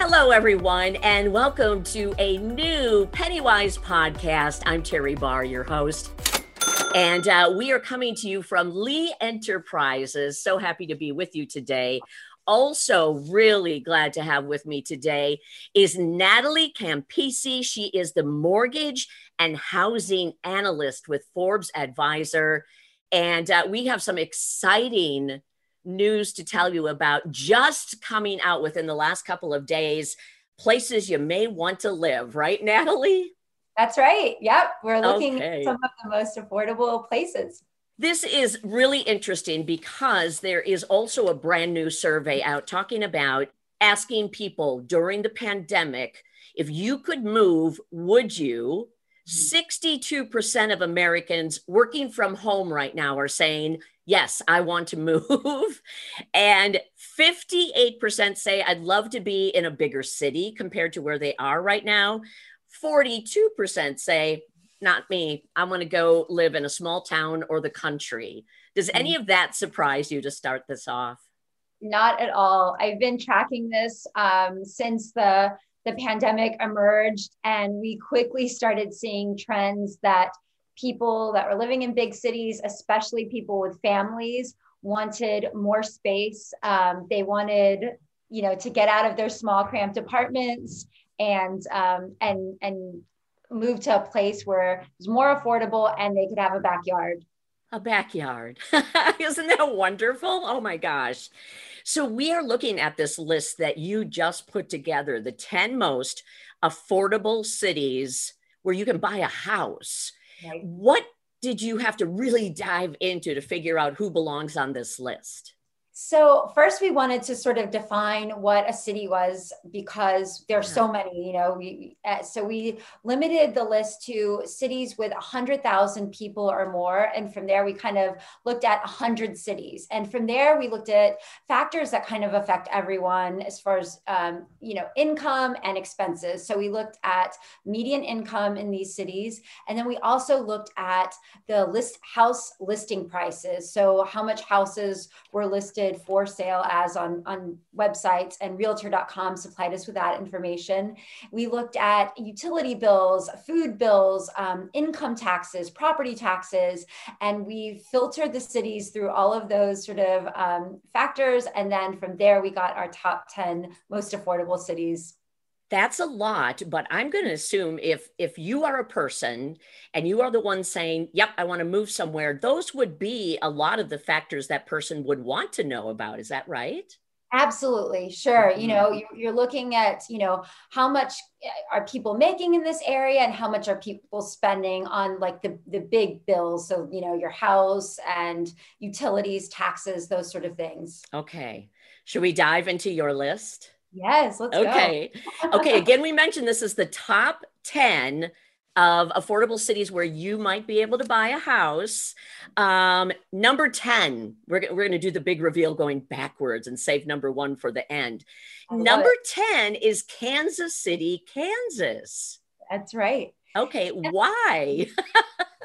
Hello, everyone, and welcome to a new Pennywise podcast. I'm Teri Barr, your host. And uh, we are coming to you from Lee Enterprises. So happy to be with you today. Also, really glad to have with me today is Natalie Campisi. She is the mortgage and housing analyst with Forbes Advisor. And uh, we have some exciting news to tell you about just coming out within the last couple of days places you may want to live, right, Natalie? That's right. Yep. We're looking okay. at some of the most affordable places. This is really interesting because there is also a brand new survey out talking about asking people during the pandemic if you could move, would you? 62% of Americans working from home right now are saying, Yes, I want to move. and 58% say, I'd love to be in a bigger city compared to where they are right now. 42% say, Not me. I want to go live in a small town or the country. Does any of that surprise you to start this off? Not at all. I've been tracking this um, since the the pandemic emerged, and we quickly started seeing trends that people that were living in big cities, especially people with families, wanted more space. Um, they wanted, you know, to get out of their small, cramped apartments and um, and and move to a place where it's more affordable and they could have a backyard. A backyard. Isn't that wonderful? Oh my gosh. So we are looking at this list that you just put together, the 10 most affordable cities where you can buy a house. Right. What did you have to really dive into to figure out who belongs on this list? So first, we wanted to sort of define what a city was because there are so many. You know, we, uh, so we limited the list to cities with hundred thousand people or more, and from there we kind of looked at hundred cities, and from there we looked at factors that kind of affect everyone as far as um, you know income and expenses. So we looked at median income in these cities, and then we also looked at the list house listing prices. So how much houses were listed listed for sale as on, on websites, and realtor.com supplied us with that information. We looked at utility bills, food bills, um, income taxes, property taxes, and we filtered the cities through all of those sort of um, factors. And then from there, we got our top 10 most affordable cities that's a lot but i'm going to assume if if you are a person and you are the one saying yep i want to move somewhere those would be a lot of the factors that person would want to know about. Is that right? Absolutely. Sure. Mm-hmm. you know you're looking at you know how much eh, are people making in this area and how much are people spending on like the the big bills? So you know your house and utilities taxes those sort of things. Okay. Should we dive into your list Yes, let's okay. okay, again, we mentioned this is the top 10 of affordable cities where you might be able to buy a house. Um, number 10, we're, we're going to do the big reveal going backwards and save number one for the end. Number it. 10 is Kansas City, Kansas. That's right. Okay, why?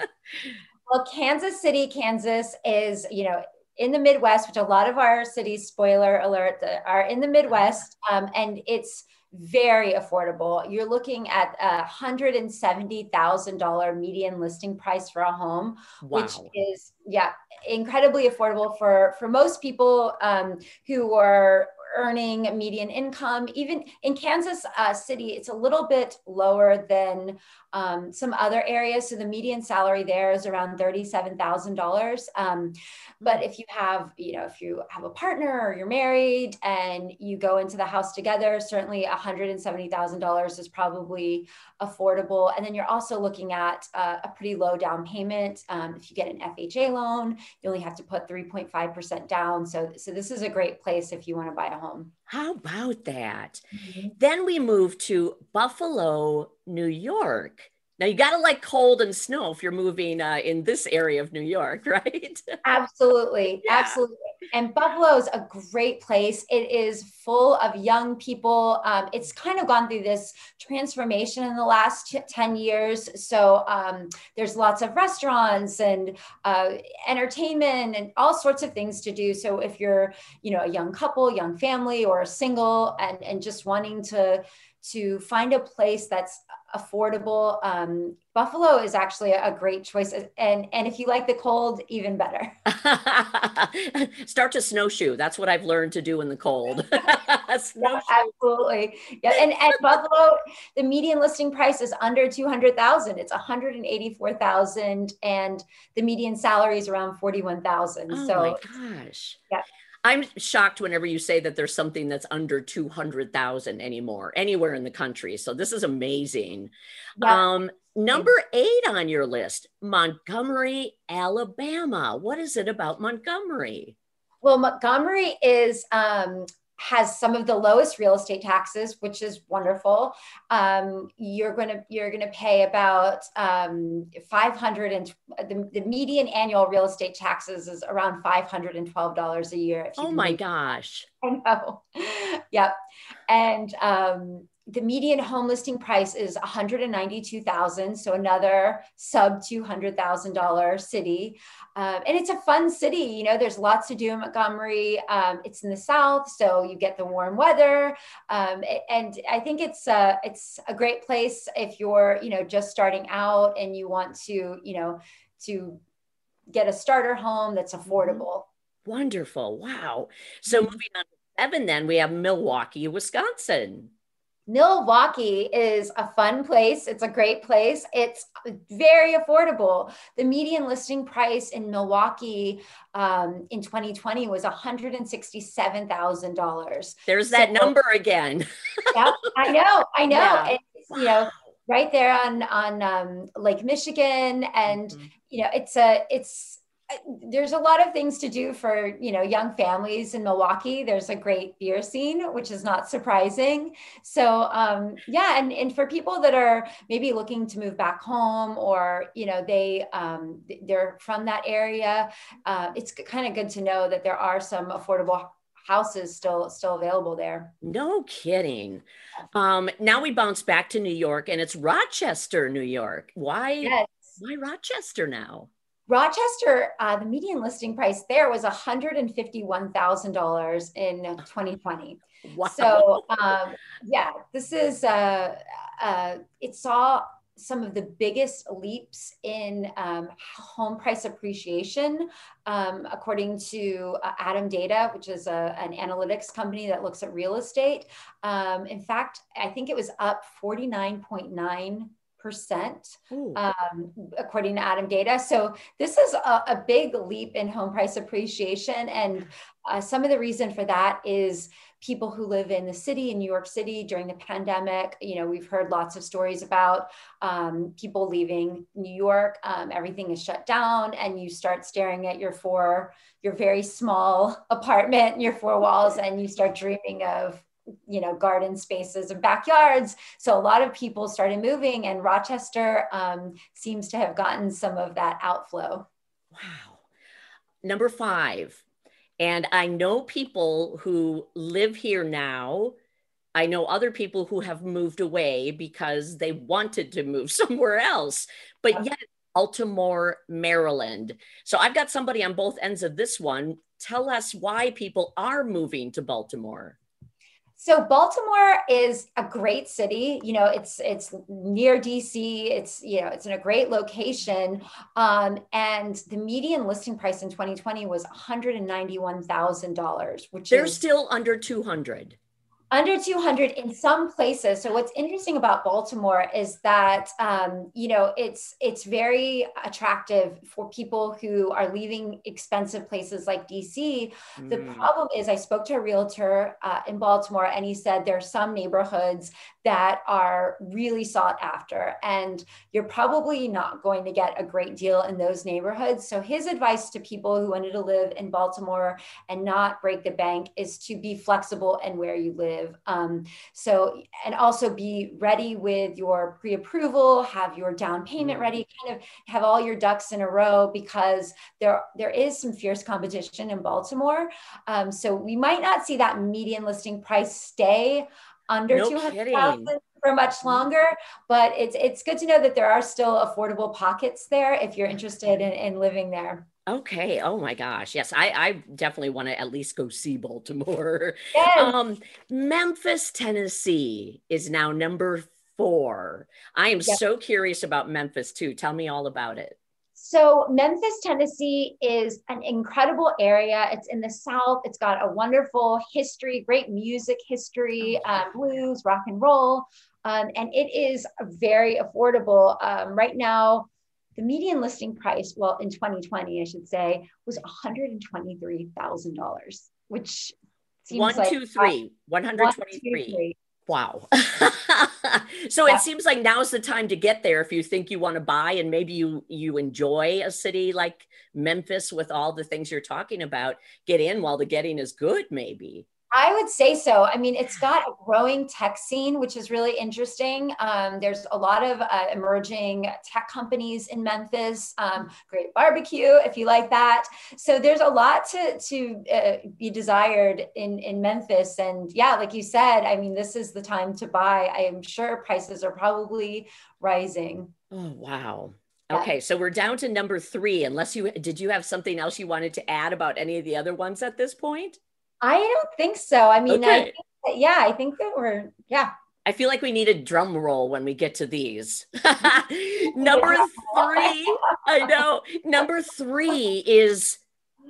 well, Kansas City, Kansas is, you know, in the Midwest, which a lot of our cities, spoiler alert, are in the Midwest, um, and it's very affordable. You're looking at a hundred and seventy thousand dollar median listing price for a home, wow. which is yeah incredibly affordable for for most people um, who are earning median income. Even in Kansas uh, City, it's a little bit lower than um, some other areas. So the median salary there is around $37,000. Um, but if you have, you know, if you have a partner or you're married and you go into the house together, certainly $170,000 is probably affordable. And then you're also looking at uh, a pretty low down payment. Um, if you get an FHA loan, you only have to put 3.5% down. So, so this is a great place if you want to buy a home. How about that? Mm-hmm. Then we move to Buffalo, New York. Now you got to like cold and snow if you're moving uh, in this area of New York, right? absolutely, yeah. absolutely. And Buffalo is a great place. It is full of young people. Um, it's kind of gone through this transformation in the last 10 years. So um, there's lots of restaurants and uh, entertainment and all sorts of things to do. So if you're, you know, a young couple, young family, or a single and, and just wanting to to find a place that's affordable. Um, Buffalo is actually a great choice, and and if you like the cold, even better. Start to snowshoe. That's what I've learned to do in the cold. yeah, absolutely. Yeah, and and Buffalo, the median listing price is under two hundred thousand. It's one hundred and eighty four thousand, and the median salary is around forty one thousand. Oh so, my gosh. Yeah. I'm shocked whenever you say that there's something that's under 200,000 anymore, anywhere in the country. So this is amazing. Yeah. Um, number eight on your list, Montgomery, Alabama. What is it about Montgomery? Well, Montgomery is um, has some of the lowest real estate taxes, which is wonderful. Um, you're going to you're to pay about um, 500 and the, the median annual real estate taxes is around 512 dollars a year. oh my gosh! I know. yep, and um, the median home listing price is 192,000, so another sub $200,000 city. Um, and it's a fun city. You know, there's lots to do in Montgomery. Um, it's in the south, so you get the warm weather. Um, and I think it's a, it's a great place if you're, you know, just starting out and you want to, you know, to get a starter home that's mm-hmm. affordable. Wonderful. Wow. So mm-hmm. moving on to seven, then we have Milwaukee, Wisconsin. Milwaukee is a fun place. It's a great place. It's very affordable. The median listing price in Milwaukee um, in 2020 was $167,000. There's that number again. yeah, I know. I know. Yeah. And, you know, right there on on um, Lake Michigan, and mm-hmm. you know, it's a it's there's a lot of things to do for you know young families in milwaukee. There's a great beer scene which is not surprising. So um, yeah and, and for people that are maybe looking to move back home or you know they um, they're from that area uh, it's kind of good to know that there are some affordable houses still still available there. No kidding. Um, now we bounce back to new york and it's rochester new york. Why yes. why rochester now Rochester, uh, the median listing price there was $151,000 in 2020. Wow. So, um, yeah, this is, uh, uh, it saw some of the biggest leaps in um, home price appreciation, um, according to uh, ATTOM Data, which is a, an analytics company that looks at real estate. Um, in fact, I think it was up 49.9 percent um, according to ATTOM Data. So this is a, a, big leap in home price appreciation. And uh, some of the reason for that is people who live in the city in new york city during the pandemic you know we've heard lots of stories about um, people leaving new york um, everything is shut down and you start staring at your four your very small apartment your four walls and you start dreaming of you know garden spaces and backyards. So a lot of people started moving and rochester um, seems to have gotten some of that outflow. Wow. Number five and i know people who live here now. I know other people who have moved away because they wanted to move somewhere else but yet baltimore maryland. So i've got somebody on both ends of this one. Tell us why people are moving to baltimore so Baltimore is a great city. You know, it's it's near DC. It's you know it's in a great location, um, and the median listing price in 2020 was 191 thousand dollars, which they're is, still under 200 under 200 in some places. So what's interesting about baltimore is that um, you know it's it's very attractive for people who are leaving expensive places like dc mm. the problem is i spoke to a realtor uh, in baltimore and he said there are some neighborhoods that are really sought after and you're probably not going to get a great deal in those neighborhoods. So his advice to people who wanted to live in baltimore and not break the bank is to be flexible and where you live Um, so, and also be ready with your pre approval, have your down payment ready, mm-hmm. kind of have all your ducks in a row because there, there is some fierce competition in Baltimore. Um, so, we might not see that median listing price stay under no 200,000 for much mm-hmm. longer, but it's it's good to know that there are still affordable pockets there if you're interested in, in living there. Okay. Oh my gosh. Yes, I, I definitely want to at least go see Baltimore. Yes. Um, Memphis, Tennessee is now number four. I am yes. so curious about Memphis too. Tell me all about it. So, Memphis, Tennessee is an incredible area. It's in the South. It's got a wonderful history, great music history, uh, blues, rock and roll. Um, and it is very affordable. Um, right now, the median listing price, well, in 2020, I should say, was $123,000, which seems one, like two, three, 123. Wow. so yeah. it seems like now's the time to get there if you think you want to buy and maybe you you enjoy a city like Memphis with all the things you're talking about. Get in while the getting is good, maybe. I would say so. I mean, it's got a growing tech scene, which is really interesting. Um, there's a lot of uh, emerging tech companies in Memphis. Um, great barbecue, if you like that. So there's a lot to to uh, be desired in in Memphis. And yeah, like you said, I mean, this is the time to buy. I am sure prices are probably rising. Oh wow. Okay, so we're down to number three. Unless you did you have something else you wanted to add about any of the other ones at this point? I don't think so. I mean, okay. I that, yeah, I think that we're yeah. I feel like we need a drum roll when we get to these. Number three, I know. Number three is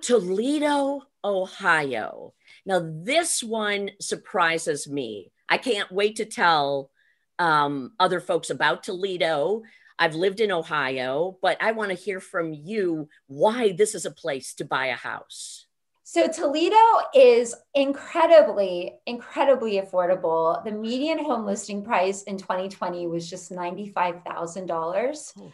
Toledo, Ohio. Now, this one surprises me. I can't wait to tell um, other folks about Toledo. I've lived in Ohio, but I want to hear from you why this is a place to buy a house. So Toledo is incredibly, incredibly affordable. The median home listing price in 2020 was just $95,000. Oh.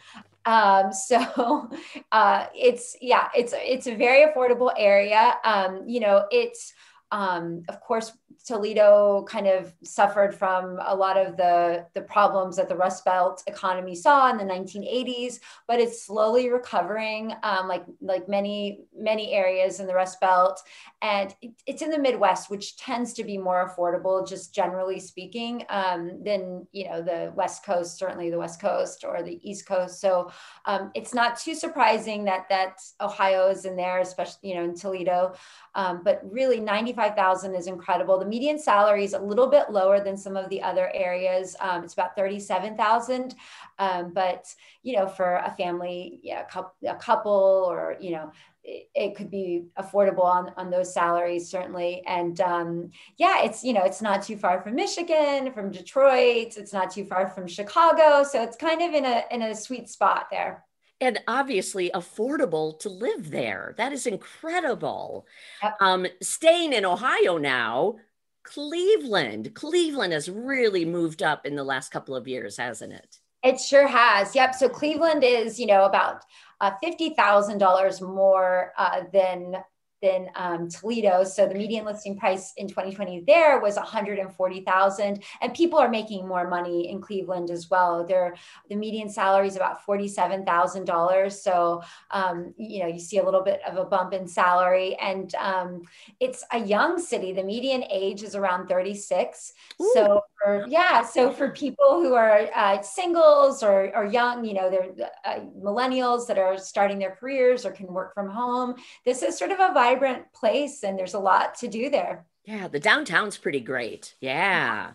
Um, so uh, it's, yeah, it's, it's a very affordable area. Um, you know, it's, um, of course, Toledo kind of suffered from a lot of the, the problems that the Rust Belt economy saw in the 1980s, but it's slowly recovering, um, like like many many areas in the Rust Belt, and it, it's in the Midwest, which tends to be more affordable, just generally speaking, um, than you know the West Coast, certainly the West Coast or the East Coast. So um, it's not too surprising that that Ohio is in there, especially you know in Toledo. Um, but really, 95,000 is incredible. The median salary is a little bit lower than some of the other areas. Um, it's about 37,000. Um, but, you know, for a family, yeah, a couple, a couple or, you know, it, it, could be affordable on, on those salaries, certainly. And um, yeah, it's, you know, it's not too far from Michigan, from Detroit. It's not too far from Chicago. So it's kind of in a, in a sweet spot there and obviously affordable to live there. That is incredible. Yep. Um, staying in Ohio now, Cleveland. Cleveland has really moved up in the last couple of years, hasn't it? It sure has. Yep. So Cleveland is, you know, about uh, $50,000 more uh, than than um, Toledo. So the median listing price in 2020 there was 140,000, and people are making more money in Cleveland as well. There, the median salary is about $47,000. So um, you know you see a little bit of a bump in salary, and um, it's a young city. The median age is around 36. Ooh. So for, yeah, so for people who are uh, singles or, or young, you know, they're uh, millennials that are starting their careers or can work from home. This is sort of a vibrant place and there's a lot to do there. Yeah, the downtown's pretty great. Yeah.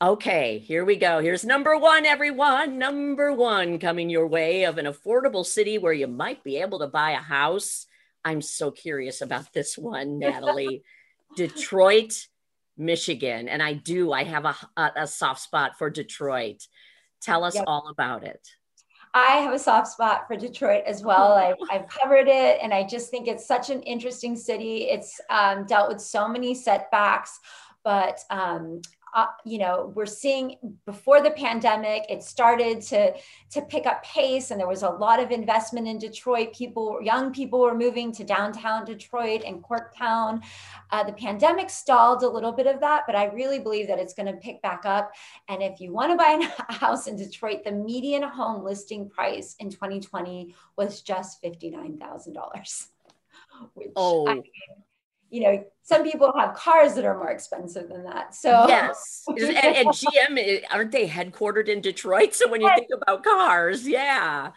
Okay, here we go. Here's number one, everyone. Number one coming your way of an affordable city where you might be able to buy a house. I'm so curious about this one, Natalie. Detroit, Michigan. And I do, I have a, a, soft spot for Detroit. Tell us yep. all about it. I have a soft spot for Detroit as well. I, have covered it, and I just think it's such an interesting city. It's um, dealt with so many setbacks, but um, uh, you know, we're seeing before the pandemic, it started to, to pick up pace and there was a lot of investment in Detroit. People, young people were moving to downtown Detroit and Corktown. Uh, the pandemic stalled a little bit of that, but I really believe that it's going to pick back up. And if you want to buy a house in Detroit, the median home listing price in 2020 was just $59,000. oh. I you know, some people have cars that are more expensive than that. So yes, and, and, GM eh, aren't they headquartered in Detroit? So when you think about cars, yeah,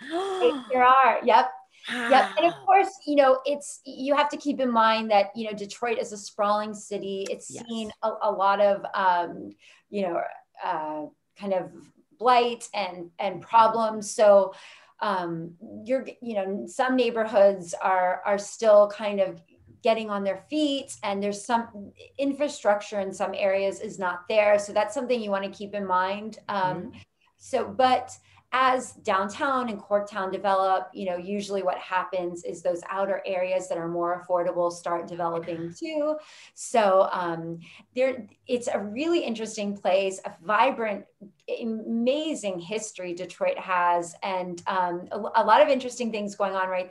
there are. Yep. Yep. And of course, you know, it's you have to keep in mind that you know Detroit is a sprawling city. It's yes. seen a, a, lot of um, you know uh, kind of blight and and problems. So um, you're you know some neighborhoods are are still kind of getting on their feet and there's some infrastructure in some areas is not there so that's something you want to keep in mind um, mm-hmm. so but as downtown and corktown develop you know usually what happens is those outer areas that are more affordable start developing too so um, there it's a really interesting place a vibrant amazing history detroit has and um, a, a, lot of interesting things going on right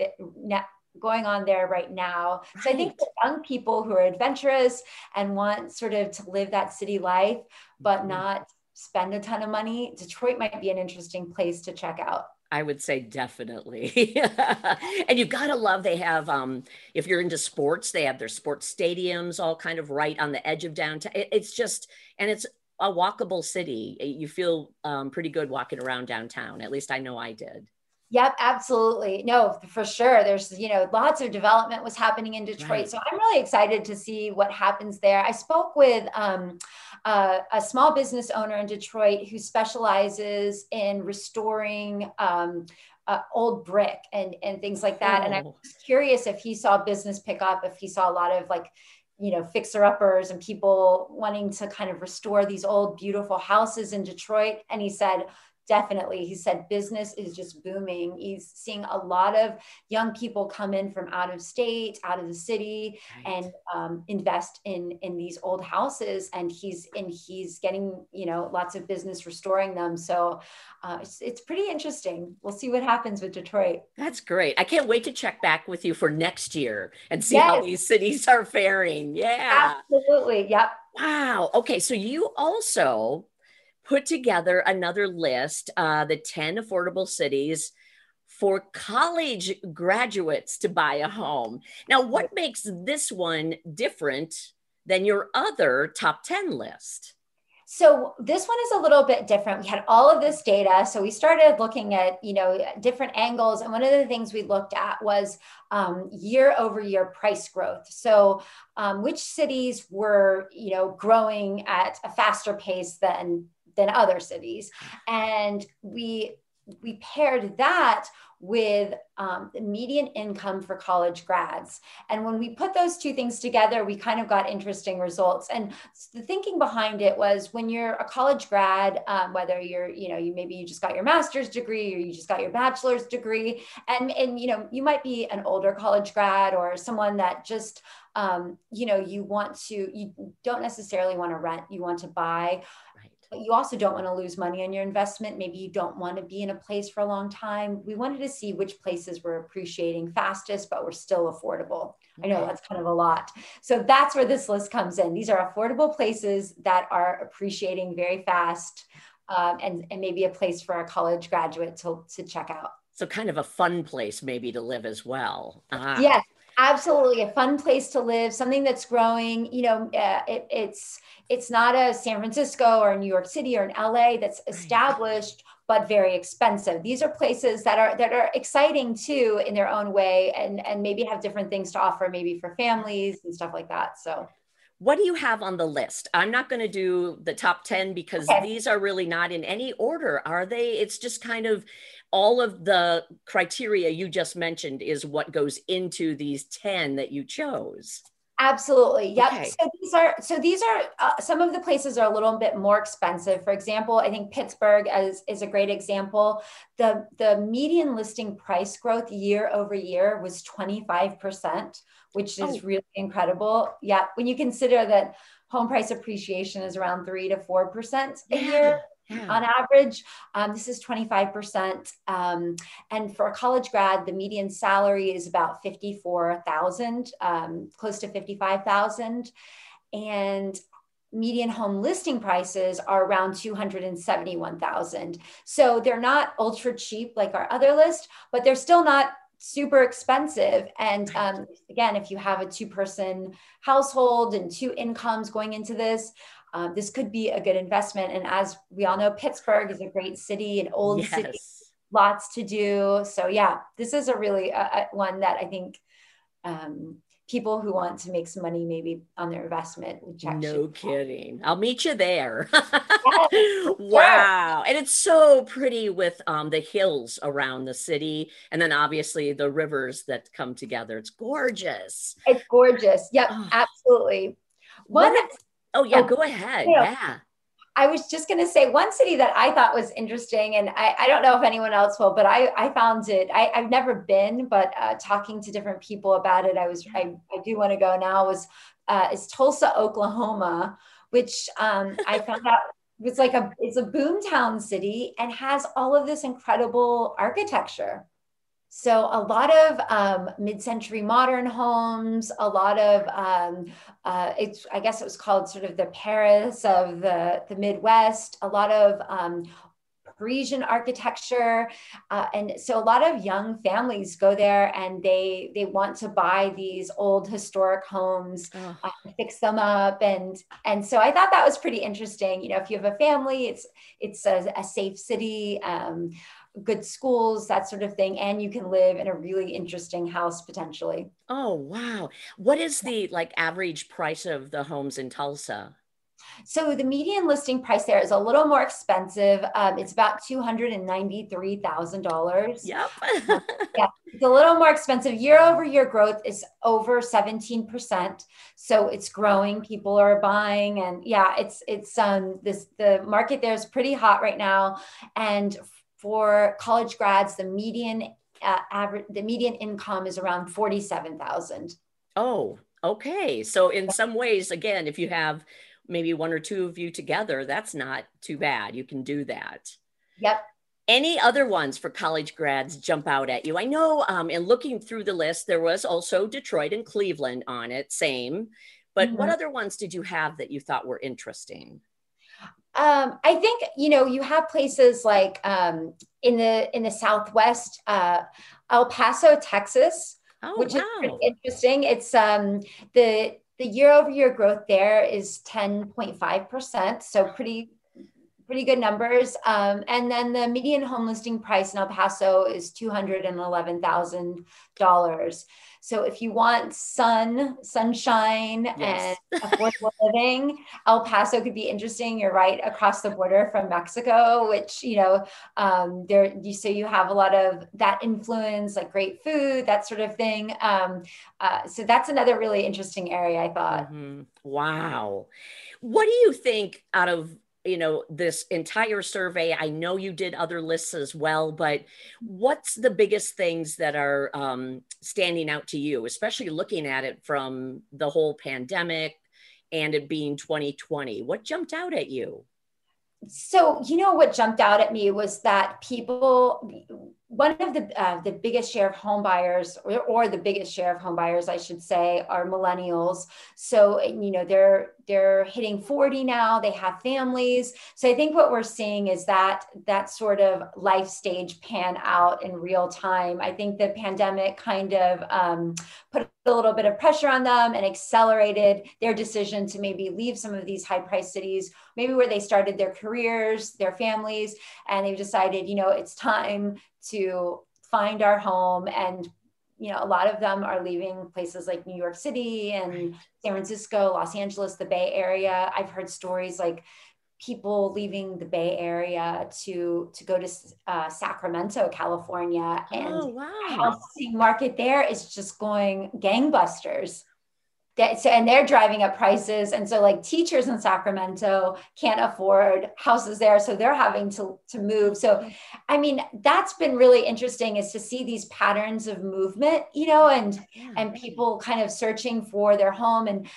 that going on there right now. Right. So I think for young people who are adventurous and want sort of to live that city life, but mm-hmm. not spend a ton of money, Detroit might be an interesting place to check out. I would say definitely. and you've got to love they have um if you're into sports, they have their sports stadiums all kind of right on the edge of downtown. It's just and it's a walkable city. You feel um, pretty good walking around downtown. At least I know I did. Yep, absolutely. No, for sure. There's, you know, lots of development was happening in Detroit. Right. So I'm really excited to see what happens there. I spoke with um, uh, a small business owner in Detroit who specializes in restoring um, uh, old brick and, and things like that. Oh. And I was curious if he saw business pick up, if he saw a lot of like, you know, fixer uppers and people wanting to kind of restore these old, beautiful houses in Detroit. And he said, definitely. He said business is just booming. He's seeing a lot of young people come in from out of state out of the city right. and um, invest in in these old houses. And he's and he's getting you know lots of business restoring them. So uh, it's, it's pretty interesting. We'll see what happens with detroit. That's great. I can't wait to check back with you for next year and see yes. how these cities are faring. Yeah. Absolutely. Yep. Wow. Okay. So you also put together another list, uh, the 10 affordable cities for college graduates to buy a home. Now, what makes this one different than your other top 10 list? So this one is a little bit different. We had all of this data, so we started looking at you know different angles, and one of the things we looked at was um, year over year price growth. So um, which cities were you know growing at a faster pace than than other cities. And we we paired that with um, the median income for college grads. And when we put those two things together, we kind of got interesting results. And the thinking behind it was when you're a college grad, um, whether you're, you know, you maybe you just got your master's degree or you just got your bachelor's degree, and and you know, you might be an older college grad or someone that just um, you know, you want to, you don't necessarily want to rent, you want to buy but you also don't want to lose money on your investment. Maybe you don't want to be in a place for a long time. We wanted to see which places were appreciating fastest, but were still affordable. I know that's kind of a lot. So that's where this list comes in. These are affordable places that are appreciating very fast um, and, and maybe a place for a college graduate to, to check out. So kind of a fun place maybe to live as well. Uh-huh. Yes, absolutely a fun place to live something that's growing you know uh, it, it's it's not a san francisco or new york city or an la that's established but very expensive these are places that are that are exciting too in their own way and and maybe have different things to offer maybe for families and stuff like that so what do you have on the list? I'm not going to do the top 10 because okay. these are really not in any order, are they? It's just kind of all of the criteria you just mentioned is what goes into these 10 that you chose. Absolutely. Yep. Okay. So these are so these are uh, some of the places are a little bit more expensive. For example, I think Pittsburgh is is a great example. The the median listing price growth year over year was 25%, which is oh. really incredible. Yeah, when you consider that home price appreciation is around three to four percent a yeah. year. Yeah. On average, um, this is 25%. Um, and for a college grad, the median salary is about 54,000, um, close to 55,000. And median home listing prices are around 271,000. So they're not ultra cheap like our other list, but they're still not super expensive. And um, again, if you have a two person household and two incomes going into this, um, this could be a good investment. And as we all know, Pittsburgh is a great city, an old yes. city, lots to do. So yeah, this is a really uh, one that I think um, people who want to make some money maybe on their investment check. No kidding. I'll meet you there. yes, wow. And it's so pretty with um, the hills around the city and then obviously the rivers that come together. It's gorgeous. It's gorgeous. Yep, oh. absolutely. One what, Oh yeah, oh, go ahead. yeah. I was just going to say one city that I thought was interesting, and I, I, don't know if anyone else will, but I, I found it. I, have never been, but uh, talking to different people about it, I was I, I do want to go now. Was uh, is Tulsa, Oklahoma, which um, I found out was like a it's a boomtown city and has all of this incredible architecture. So a lot of um, mid-century modern homes, a lot of um, uh, it's I guess it was called sort of the Paris of the the Midwest. A lot of um, Parisian architecture, uh, and so a lot of young families go there and they they want to buy these old historic homes, oh. uh, fix them up, and and so I thought that was pretty interesting. You know, if you have a family, it's it's a, a safe city. Um, good schools, that sort of thing. And you can live in a really interesting house potentially. Oh, wow. What is the like average price of the homes in Tulsa? So the median listing price there is a little more expensive. Um, it's about two hundred and ninety-three thousand dollars. Yep. yeah, it's a little more expensive. Year over year growth is over seventeen percent. So it's growing. People are buying, and yeah, it's it's um this the market there is pretty hot right now, and for college grads, the median uh, average, the median income is around 47,000. Oh, okay. So in some ways, again, if you have maybe one or two of you together, that's not too bad. You can do that. Yep. Any other ones for college grads jump out at you? I know um, in looking through the list, there was also Detroit and Cleveland on it, same. But mm-hmm. what other ones did you have that you thought were interesting? Um, I think you know you have places like um, in the in the Southwest, uh, El Paso, Texas, oh, which wow. is pretty interesting. It's um, the the year over year growth there is ten point five percent, so pretty pretty good numbers. Um, and then the median home listing price in El Paso is two hundred and eleven thousand dollars. So if you want sun, sunshine, yes. and affordable living, El Paso could be interesting. You're right across the border from Mexico, which you know um, there. You so you have a lot of that influence, like great food, that sort of thing. Um, uh, so that's another really interesting area. I thought. Mm-hmm. Wow, what do you think out of you know this entire survey. I know you did other lists as well but what's the biggest things that are um, standing out to you especially looking at it from the whole pandemic and it being 2020 what jumped out at you? So you know what jumped out at me was that people one of the uh, the biggest share of home buyers or, or, the biggest share of home buyers i should say are millennials. So you know they're they're hitting 40 now they have families. So i think what we're seeing is that that sort of life stage pan out in real time. I think the pandemic kind of um, put a little bit of pressure on them and accelerated their decision to maybe leave some of these high price cities maybe where they started their careers their families and they've decided you know it's time to find our home. And you know a lot of them are leaving places like new york city and san francisco los angeles the bay area. I've heard stories like people leaving the bay area to to go to uh, sacramento california. And oh, wow. housing market there is just going gangbusters that, so, and they're driving up prices. And so like teachers in Sacramento can't afford houses there. So they're having to, to move. So, I mean, that's been really interesting is to see these patterns of movement, you know, and, yeah. and people kind of searching for their home and,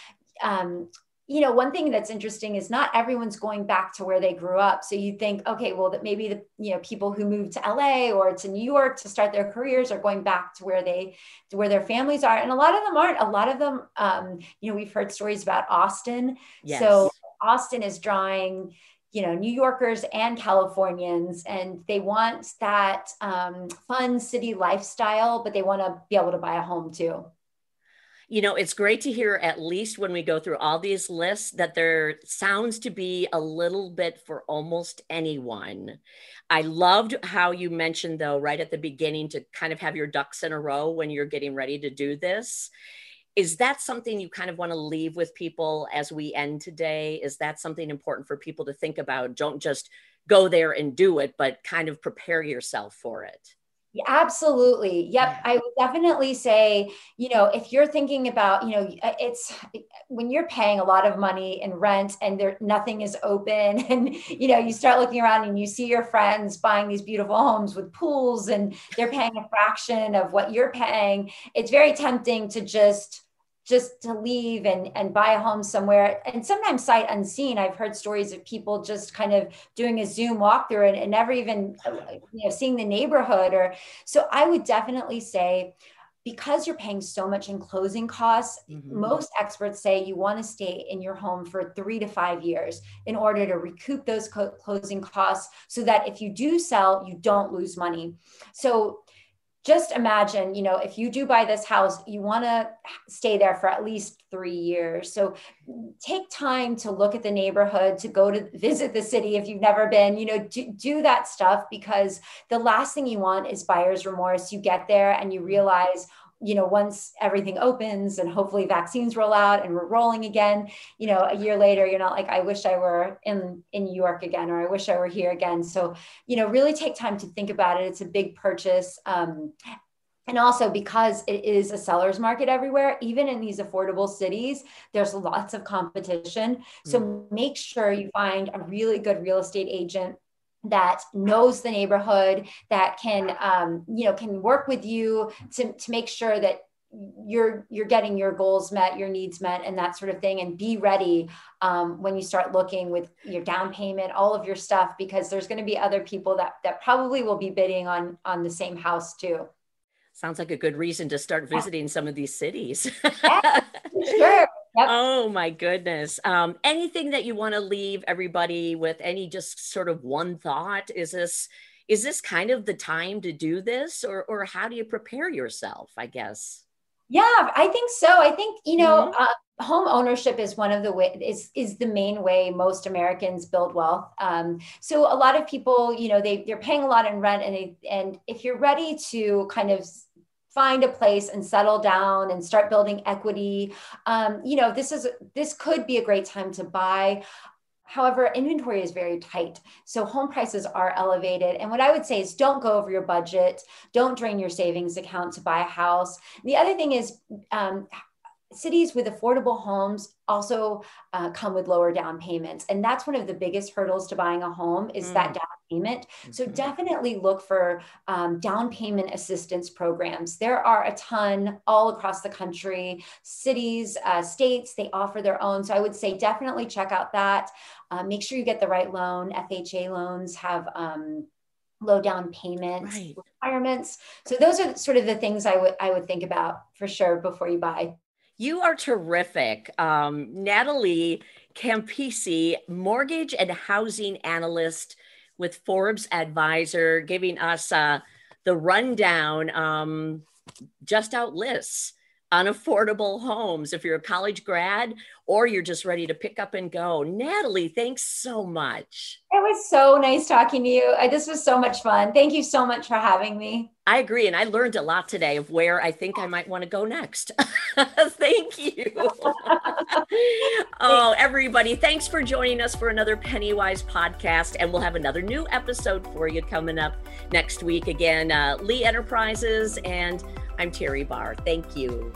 um, you know, one thing that's interesting is not everyone's going back to where they grew up. So you think, okay, well, that maybe the you know people who moved to LA or to New York to start their careers are going back to where they to where their families are, and a lot of them aren't. A lot of them, um, you know, we've heard stories about Austin. Yes. So Austin is drawing you know new yorkers and californians and they want that um, fun city lifestyle but they want to be able to buy a home too you know, it's great to hear, at least when we go through all these lists, that there sounds to be a little bit for almost anyone. I loved how you mentioned, though, right at the beginning to kind of have your ducks in a row when you're getting ready to do this. Is that something you kind of want to leave with people as we end today? Is that something important for people to think about? Don't just go there and do it, but kind of prepare yourself for it. Absolutely. Yep. I would definitely say, you know, if you're thinking about, you know, it's when you're paying a lot of money in rent and there nothing is open and you know, you start looking around and you see your friends buying these beautiful homes with pools and they're paying a fraction of what you're paying, it's very tempting to just just to leave and, and buy a home somewhere and sometimes sight unseen i've heard stories of people just kind of doing a zoom walkthrough and, and never even you know seeing the neighborhood or so i would definitely say because you're paying so much in closing costs, mm-hmm. most experts say you want to stay in your home for three to five years in order to recoup those co- closing costs so that if you do sell, you don't lose money. So just imagine, you know, if you do buy this house, you want to stay there for at least three years. So take time to look at the neighborhood, to go to visit the city if you've never been, you know, do, do that stuff because the last thing you want is buyer's remorse. You get there and you mm-hmm. realize, you know, once everything opens and hopefully vaccines roll out and we're rolling again, you know, a year later, you're not like, I wish I were in, in New York again, or I wish I were here again. So, you know, really take time to think about it. It's a big purchase. Um, and also because it is a seller's market everywhere, even in these affordable cities, there's lots of competition. So mm. make sure you find a really good real estate agent that knows the neighborhood that can um, you know can work with you to, to make sure that you're you're getting your goals met your needs met and that sort of thing and be ready um, when you start looking with your down payment all of your stuff because there's going to be other people that that probably will be bidding on on the same house too. Sounds like a good reason to start visiting some of these cities. Yeah, sure Yep. Oh my goodness. Um, anything that you want to leave everybody with any just sort of one thought? Is this is this kind of the time to do this or or how do you prepare yourself, I guess? Yeah, I think so. I think, you know, mm-hmm. uh, home ownership is one of the way is is the main way most Americans build wealth. Um, so a lot of people, you know, they they're paying a lot in rent, and they and if you're ready to kind of find a place and settle down and start building equity um, you know this is this could be a great time to buy However, inventory is very tight. So home prices are elevated. And what I would say is don't go over your budget. Don't drain your savings account to buy a house. The other thing is um, cities with affordable homes also uh, come with lower down payments. And that's one of the biggest hurdles to buying a home is mm. that down payment. So mm-hmm. definitely look for um, down payment assistance programs. There are a ton all across the country. Cities uh, states they offer their own. So i would say definitely check out that. Uh, make sure you get the right loan. Fha loans have um, low down payment right. requirements. So those are sort of the things i would i would think about for sure before you buy you are terrific. Um, Natalie Campisi, mortgage and housing analyst with Forbes Advisor, giving us uh, the rundown, um, just out lists unaffordable homes if you're a college grad or you're just ready to pick up and go. Natalie, thanks so much. It was so nice talking to you. I, This was so much fun. Thank you so much for having me. I agree. And I learned a lot today of where I think I might want to go next. Thank you. oh, everybody, thanks for joining us for another Pennywise podcast. And we'll have another new episode for you coming up next week. Again, uh, Lee Enterprises, and I'm Teri Barr. Thank you.